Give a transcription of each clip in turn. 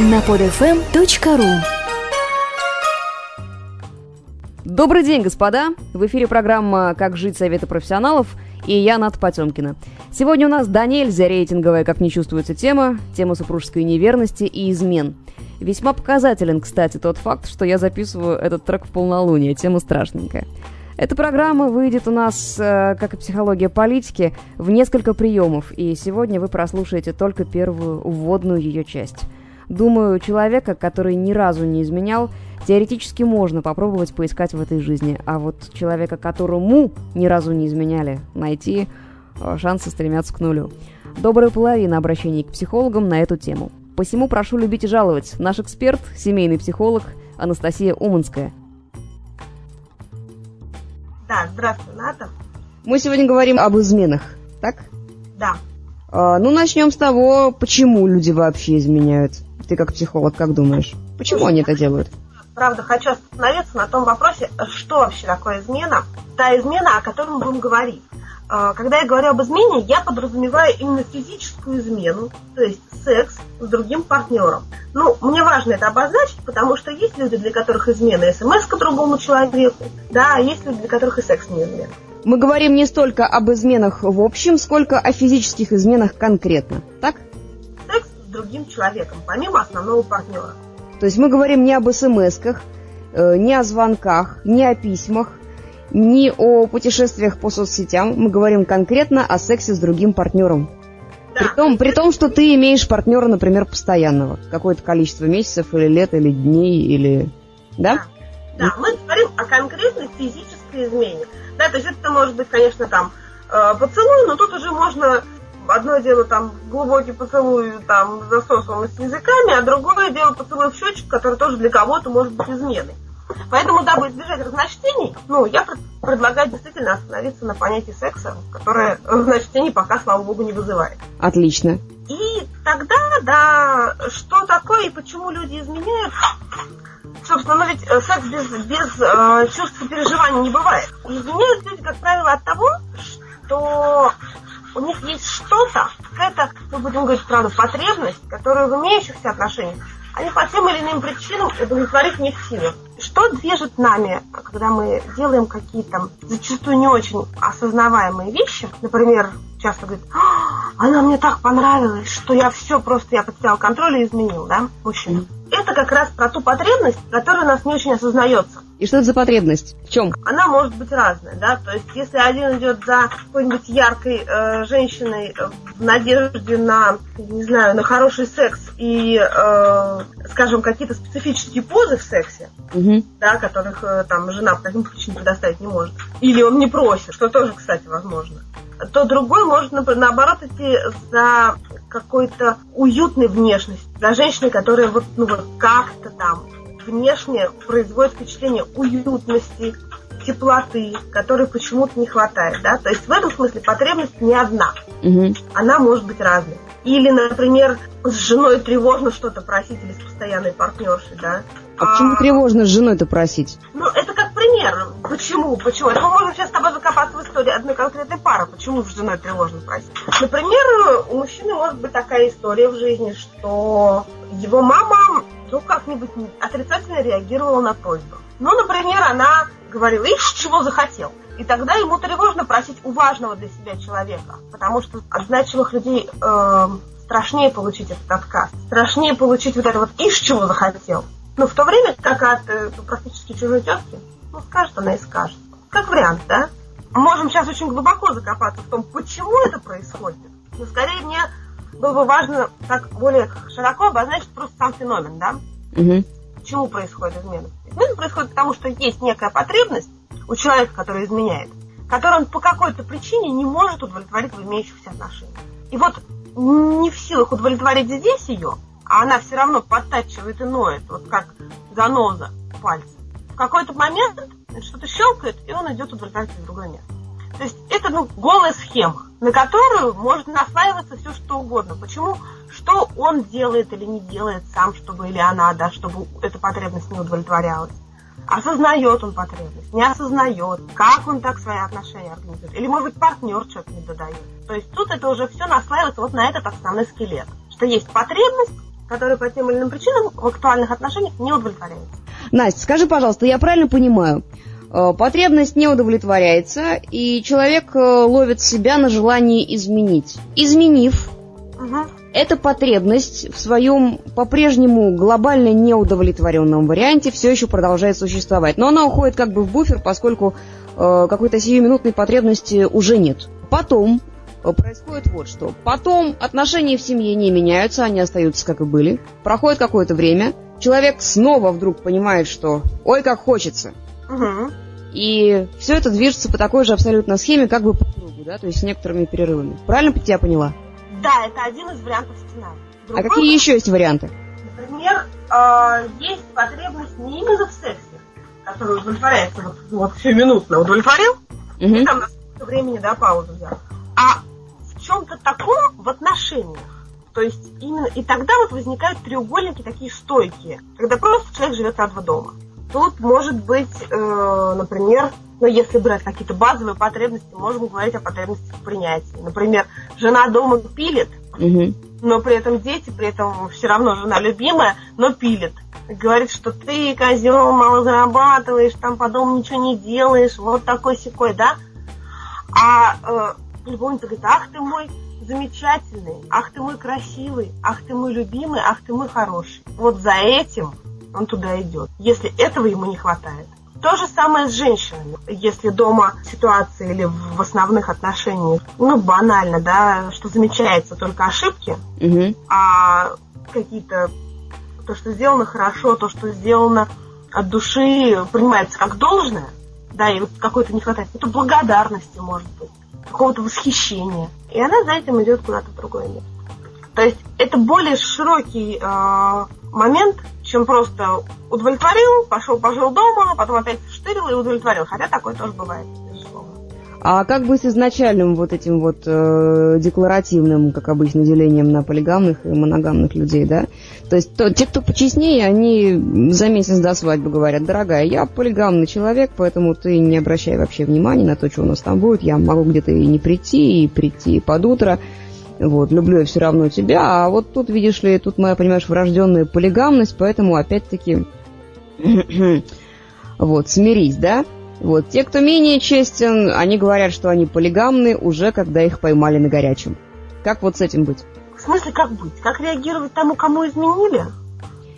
на podfm.ru Добрый день, господа! В эфире программа «Как жить. Советы профессионалов» и я, Ната Потемкина. Сегодня у нас да нельзя рейтинговая, как не чувствуется тема, тема супружеской неверности и измен. Весьма показателен, кстати, тот факт, что я записываю этот трек в полнолуние, тема страшненькая. Эта программа выйдет у нас, э, как и психология политики, в несколько приемов, и сегодня вы прослушаете только первую уводную ее часть. Думаю, человека, который ни разу не изменял, теоретически можно попробовать поискать в этой жизни, а вот человека, которому ни разу не изменяли, найти э, шансы стремятся к нулю. Добрая половина обращений к психологам на эту тему. Посему прошу любить и жаловать. Наш эксперт, семейный психолог Анастасия Уманская. Да, здравствуй, Ната. Мы сегодня говорим об изменах, так? Да. А, ну, начнем с того, почему люди вообще изменяют. Ты как психолог, как думаешь? Почему они это делают? Правда, хочу остановиться на том вопросе, что вообще такое измена. Та измена, о которой мы будем говорить. А, когда я говорю об измене, я подразумеваю именно физическую измену, то есть секс с другим партнером. Ну, мне важно это обозначить, потому что есть люди, для которых измена смс к другому человеку, да, а есть люди, для которых и секс не измена. Мы говорим не столько об изменах в общем, сколько о физических изменах конкретно, так? Другим человеком, помимо основного партнера. То есть мы говорим не об смс-ках, э, не о звонках, не о письмах, не о путешествиях по соцсетям, мы говорим конкретно о сексе с другим партнером. Да. При, том, при том, что ты имеешь партнера, например, постоянного, какое-то количество месяцев или лет, или дней, или... Да? Да, мы говорим о конкретной физической измене. Да, то есть это может быть, конечно, там э, поцелуй, но тут уже можно одно дело там глубокий поцелуй там засосанный с языками, а другое дело поцелуй в щечку, который тоже для кого-то может быть изменой. Поэтому, дабы избежать разночтений, ну, я предлагаю действительно остановиться на понятии секса, которое разночтений пока, слава богу, не вызывает. Отлично. И тогда, да, что такое и почему люди изменяют? Собственно, ну ведь э, секс без, без э, чувств и переживаний не бывает. Изменяют люди, как правило, от того, что будем говорить, правда, потребность, которая в имеющихся отношениях они по тем или иным причинам удовлетворить не в силах. Что движет нами, когда мы делаем какие-то зачастую не очень осознаваемые вещи? Например, часто говорит, «А, она мне так понравилась, что я все просто, я потерял контроль и изменил, да, мужчина. Это как раз про ту потребность, которая у нас не очень осознается. И что это за потребность? В чем? Она может быть разная, да, то есть если один идет за какой-нибудь яркой э, женщиной э, в надежде на, не знаю, на хороший секс и, э, скажем, какие-то специфические позы в сексе, Угу. да, которых э, там жена по каким-то причинам предоставить не может, или он не просит, что тоже, кстати, возможно, то другой может, наоборот, идти за какой-то уютной внешностью, за женщиной, которая вот, ну, вот как-то там внешне производит впечатление уютности, теплоты, которой почему-то не хватает, да, то есть в этом смысле потребность не одна, Угу. она может быть разной. Или, например, с женой тревожно что-то просить или с постоянной партнершей, да. А почему тревожно с женой-то просить? Ну, это как пример. Почему? Почему? Это мы можем сейчас с тобой закопаться в истории одной конкретной пары. Почему с женой тревожно просить? Например, у мужчины может быть такая история в жизни, что его мама, ну, как-нибудь отрицательно реагировала на просьбу. Ну, например, она говорила, ишь, чего захотел. И тогда ему тревожно просить у важного для себя человека, потому что от значимых людей э, страшнее получить этот отказ, страшнее получить вот это вот «ишь, чего захотел». Ну, в то время как от э, практически чужой тетки, ну, скажет она и скажет. Как вариант, да? Можем сейчас очень глубоко закопаться в том, почему это происходит. Но скорее мне было бы важно так более широко обозначить просто сам феномен, да? Угу. Почему происходит измена? Измена происходит потому, что есть некая потребность у человека, который изменяет, которую он по какой-то причине не может удовлетворить в имеющихся отношениях. И вот не в силах удовлетворить здесь ее, а она все равно подтачивает и ноет, вот как заноза пальца. В какой-то момент что-то щелкает, и он идет удовлетворить в другое место. То есть это ну, голая схема, на которую может наслаиваться все что угодно. Почему? Что он делает или не делает сам, чтобы или она, да, чтобы эта потребность не удовлетворялась. Осознает он потребность, не осознает, как он так свои отношения организует. Или, может быть, партнер что-то не додает. То есть тут это уже все наслаивается вот на этот основной скелет. Что есть потребность, который по тем или иным причинам в актуальных отношениях не удовлетворяется. Настя, скажи, пожалуйста, я правильно понимаю, потребность не удовлетворяется, и человек э, ловит себя на желании изменить. Изменив, угу. эта потребность в своем по-прежнему глобально неудовлетворенном варианте все еще продолжает существовать. Но она уходит как бы в буфер, поскольку э, какой-то сиюминутной потребности уже нет. Потом э, происходит вот что. Потом отношения в семье не меняются, они остаются как и были. Проходит какое-то время, человек снова вдруг понимает, что ой, как хочется. Угу. И все это движется по такой же абсолютно схеме, как бы по кругу, да, то есть с некоторыми перерывами. Правильно тебя поняла? Да, это один из вариантов сценария. Другой, а какие еще есть варианты? Например, э, есть потребность не именно в сексе, которая удовлетворяется вот, вот минутно удовлетворил, угу. и там на времени, да, паузу взял. А в чем-то таком в отношениях. То есть именно и тогда вот возникают треугольники такие стойкие, когда просто человек живет на два дома. Тут может быть, э, например, ну, если брать какие-то базовые потребности, можем говорить о потребностях в принятии. Например, жена дома пилит, угу. но при этом дети, при этом все равно жена любимая, но пилит. Говорит, что ты, козел, мало зарабатываешь, там по дому ничего не делаешь, вот такой секой, да? А э, любовница говорит, ах ты мой замечательный, ах ты мой красивый, ах ты мой любимый, ах ты мой хороший. Вот за этим он туда идет, если этого ему не хватает. То же самое с женщинами. Если дома ситуация или в основных отношениях, ну, банально, да, что замечается только ошибки, угу. а какие-то то, что сделано хорошо, то, что сделано от души, принимается как должное, да, и вот какой-то не хватает, это благодарности, может быть, какого-то восхищения. И она за этим идет куда-то в другое место. То есть это более широкий э, момент, чем просто удовлетворил, пошел, пожил дома, потом опять штырил и удовлетворил. Хотя такое тоже бывает, А как быть с изначальным вот этим вот э, декларативным, как обычно, делением на полигамных и моногамных людей, да? То есть то, те, кто почестнее, они за месяц до свадьбы говорят, дорогая, я полигамный человек, поэтому ты не обращай вообще внимания на то, что у нас там будет, я могу где-то и не прийти, и прийти под утро. Вот, люблю я все равно тебя, а вот тут, видишь ли, тут моя, понимаешь, врожденная полигамность, поэтому опять-таки, вот, смирись, да? Вот, те, кто менее честен, они говорят, что они полигамны уже, когда их поймали на горячем. Как вот с этим быть? В смысле, как быть? Как реагировать тому, кому изменили?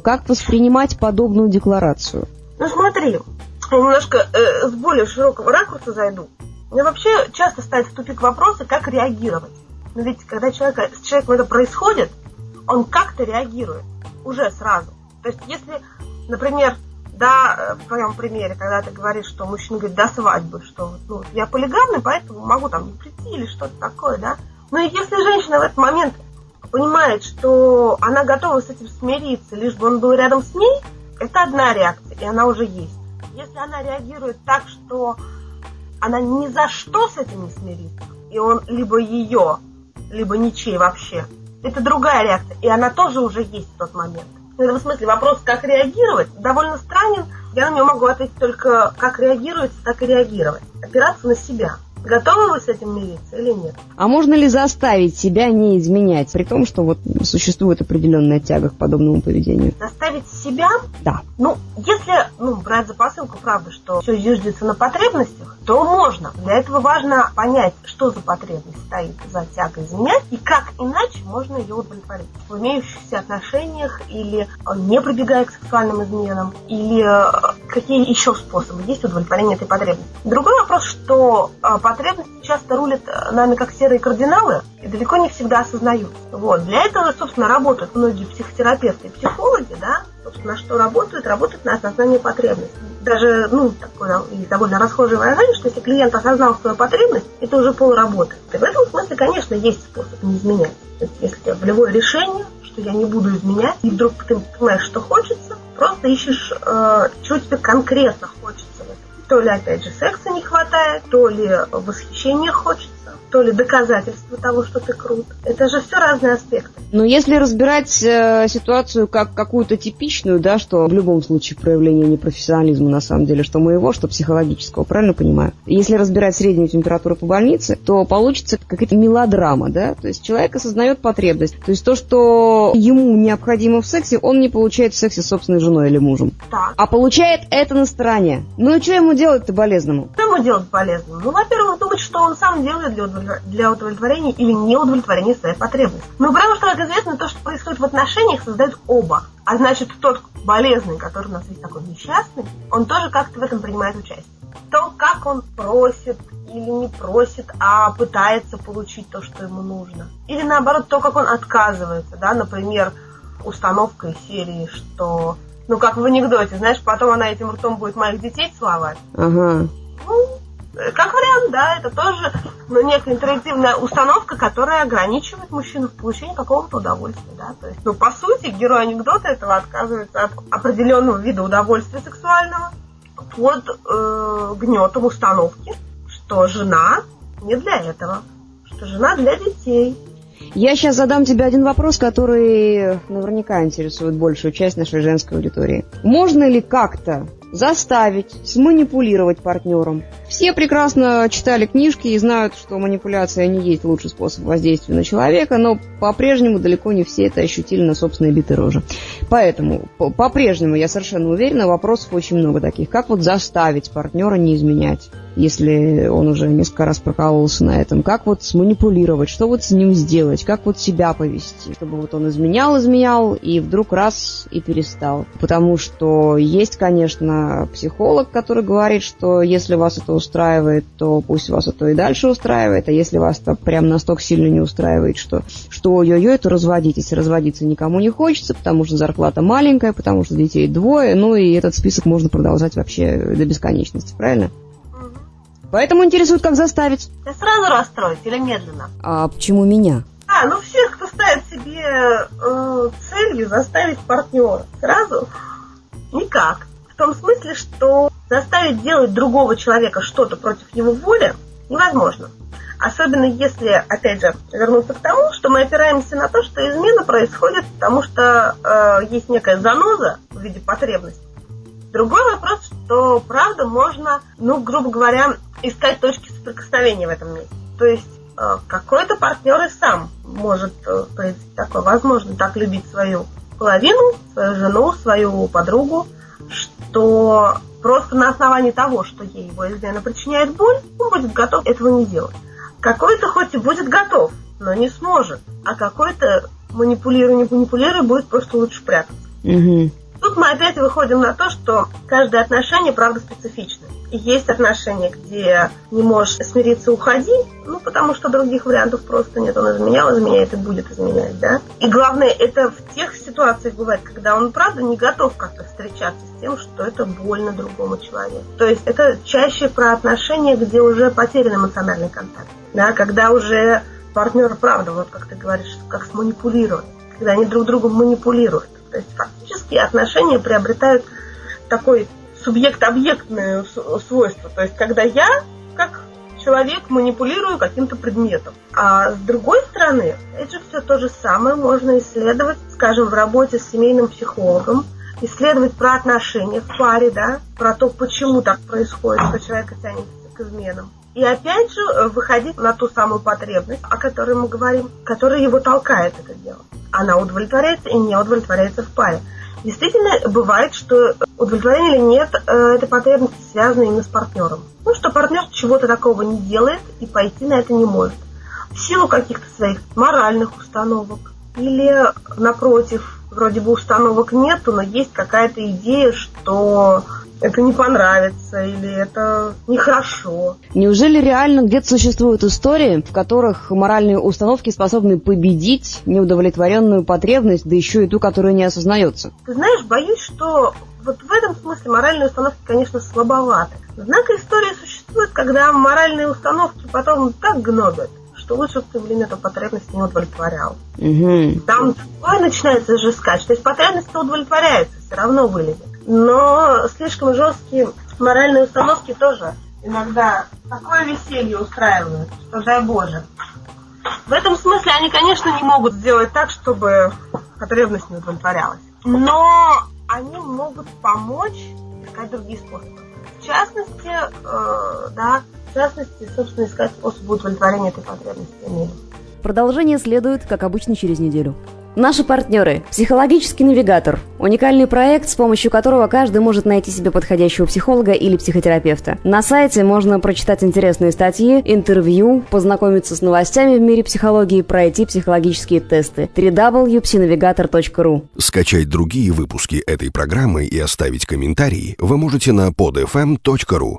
Как воспринимать подобную декларацию? Ну смотри, немножко э, с более широкого ракурса зайду. Мне вообще часто ставят в тупик вопросы, как реагировать. Но ведь когда человека, с человеком это происходит, он как-то реагирует уже сразу. То есть если, например, да, в твоем примере, когда ты говоришь, что мужчина говорит до свадьбы, что ну, я полигамный, поэтому могу там не прийти или что-то такое, да. Но если женщина в этот момент понимает, что она готова с этим смириться, лишь бы он был рядом с ней, это одна реакция, и она уже есть. Если она реагирует так, что она ни за что с этим не смирится, и он либо ее либо ничей вообще. Это другая реакция, и она тоже уже есть в тот момент. В этом смысле вопрос, как реагировать, довольно странен. Я на него могу ответить только, как реагировать, так и реагировать. Опираться на себя. Готовы вы с этим мириться или нет? А можно ли заставить себя не изменять, при том, что вот существует определенная тяга к подобному поведению? Заставить себя? Да. Ну, если ну, брать за посылку, правда, что все зиждется на потребностях, то можно. Для этого важно понять, что за потребность стоит за тягой изменять и как иначе можно ее удовлетворить. В имеющихся отношениях или э, не прибегая к сексуальным изменам, или э, какие еще способы есть удовлетворения этой потребности. Другой вопрос, что э, потребности часто рулят нами как серые кардиналы и далеко не всегда осознают. Вот. Для этого, собственно, работают многие психотерапевты и психологи, да, собственно, что работают, работают на осознании потребностей. Даже, ну, такое довольно расхожее выражение, что если клиент осознал свою потребность, это уже полработы. И в этом смысле, конечно, есть способ не изменять. То есть, если у тебя волевое решение, что я не буду изменять, и вдруг ты понимаешь, что хочется, просто ищешь, э, чего тебе конкретно хочется то ли, опять же, секса не хватает, то ли восхищения хочется, то ли доказательство того, что ты крут. Это же все разные аспекты. Но если разбирать э, ситуацию как какую-то типичную, да, что в любом случае проявление непрофессионализма на самом деле, что моего, что психологического, правильно понимаю? Если разбирать среднюю температуру по больнице, то получится какая-то мелодрама, да? То есть человек осознает потребность. То есть то, что ему необходимо в сексе, он не получает в сексе собственной женой или мужем. Так. А получает это на стороне. Ну и что ему делать-то болезному? Что ему делать полезным? Ну, во-первых, думать, что он сам делает для, удовлетвор- для удовлетворения или не удовлетворения своей потребности. Ну, потому что, как известно, то, что происходит в отношениях, создают оба. А значит, тот болезный, который у нас есть такой несчастный, он тоже как-то в этом принимает участие. То, как он просит или не просит, а пытается получить то, что ему нужно. Или наоборот, то, как он отказывается, да, например, установка из серии, что, ну, как в анекдоте, знаешь, потом она этим ртом будет моих детей целовать. Ага. Ну, как вариант, да, это тоже ну, некая интерактивная установка, которая ограничивает мужчину в получении какого-то удовольствия, да. То есть, ну, по сути, герой анекдота этого отказывается от определенного вида удовольствия сексуального под э, гнетом установки, что жена не для этого, что жена для детей. Я сейчас задам тебе один вопрос, который наверняка интересует большую часть нашей женской аудитории. Можно ли как-то заставить, сманипулировать партнером? Все прекрасно читали книжки и знают, что манипуляция не есть лучший способ воздействия на человека, но по-прежнему далеко не все это ощутили на собственной битой роже. Поэтому по- по-прежнему, я совершенно уверена, вопросов очень много таких. Как вот заставить партнера не изменять? Если он уже несколько раз прокалывался на этом, как вот сманипулировать, что вот с ним сделать, как вот себя повести, чтобы вот он изменял, изменял, и вдруг раз и перестал. Потому что есть, конечно, психолог, который говорит, что если вас это устраивает, то пусть вас это и дальше устраивает, а если вас это прям настолько сильно не устраивает, что, что ой-ой-ой, то разводитесь. Разводиться никому не хочется, потому что зарплата маленькая, потому что детей двое, ну и этот список можно продолжать вообще до бесконечности, правильно? Поэтому интересует, как заставить. Ты сразу расстроить или медленно? А почему меня? А, ну всех, кто ставит себе э, целью заставить партнера, сразу никак. В том смысле, что заставить делать другого человека что-то против его воли невозможно. Особенно если, опять же, вернуться к тому, что мы опираемся на то, что измена происходит, потому что э, есть некая заноза в виде потребности. Другой вопрос, что правда можно, ну, грубо говоря, искать точки соприкосновения в этом месте. То есть э, какой-то партнер и сам может э, произойти такое. Возможно, так любить свою половину, свою жену, свою подругу, что просто на основании того, что ей его измена причиняет боль, он будет готов этого не делать. Какой-то хоть и будет готов, но не сможет, а какой-то манипулируя, не манипулируя, будет просто лучше прятаться. Угу. Тут мы опять выходим на то, что каждое отношение, правда, специфично. Есть отношения, где не можешь смириться, уходи, ну, потому что других вариантов просто нет. Он изменял, изменяет и будет изменять, да? И главное, это в тех ситуациях бывает, когда он, правда, не готов как-то встречаться с тем, что это больно другому человеку. То есть это чаще про отношения, где уже потерян эмоциональный контакт, да, когда уже партнер, правда, вот как ты говоришь, как сманипулировать, когда они друг другом манипулируют. То есть фактически отношения приобретают такой субъект-объектное свойство. То есть когда я, как человек, манипулирую каким-то предметом. А с другой стороны, это же все то же самое можно исследовать, скажем, в работе с семейным психологом, исследовать про отношения в паре, да, про то, почему так происходит, что человек тянется к изменам. И опять же выходить на ту самую потребность, о которой мы говорим, которая его толкает это делать. Она удовлетворяется и не удовлетворяется в паре. Действительно, бывает, что удовлетворение или нет э, этой потребности связано именно с партнером. Ну, что партнер чего-то такого не делает и пойти на это не может. В силу каких-то своих моральных установок. Или, напротив, вроде бы установок нету, но есть какая-то идея, что это не понравится или это нехорошо. Неужели реально где-то существуют истории, в которых моральные установки способны победить неудовлетворенную потребность, да еще и ту, которая не осознается? Ты знаешь, боюсь, что вот в этом смысле моральные установки, конечно, слабоваты. Однако история существует, когда моральные установки потом так гнобят, ты, блин, эту потребность не удовлетворял. Угу. Там такое начинается жескать, то есть потребность-то удовлетворяется, все равно вылезет. Но слишком жесткие моральные установки тоже иногда такое веселье устраивают, что дай Боже. В этом смысле они, конечно, не могут сделать так, чтобы потребность не удовлетворялась. Но они могут помочь искать другие способы. В частности, э, да, частности, собственно, искать способы удовлетворения этой потребности. Продолжение следует, как обычно, через неделю. Наши партнеры. Психологический навигатор. Уникальный проект, с помощью которого каждый может найти себе подходящего психолога или психотерапевта. На сайте можно прочитать интересные статьи, интервью, познакомиться с новостями в мире психологии, пройти психологические тесты. www.psinavigator.ru Скачать другие выпуски этой программы и оставить комментарии вы можете на podfm.ru.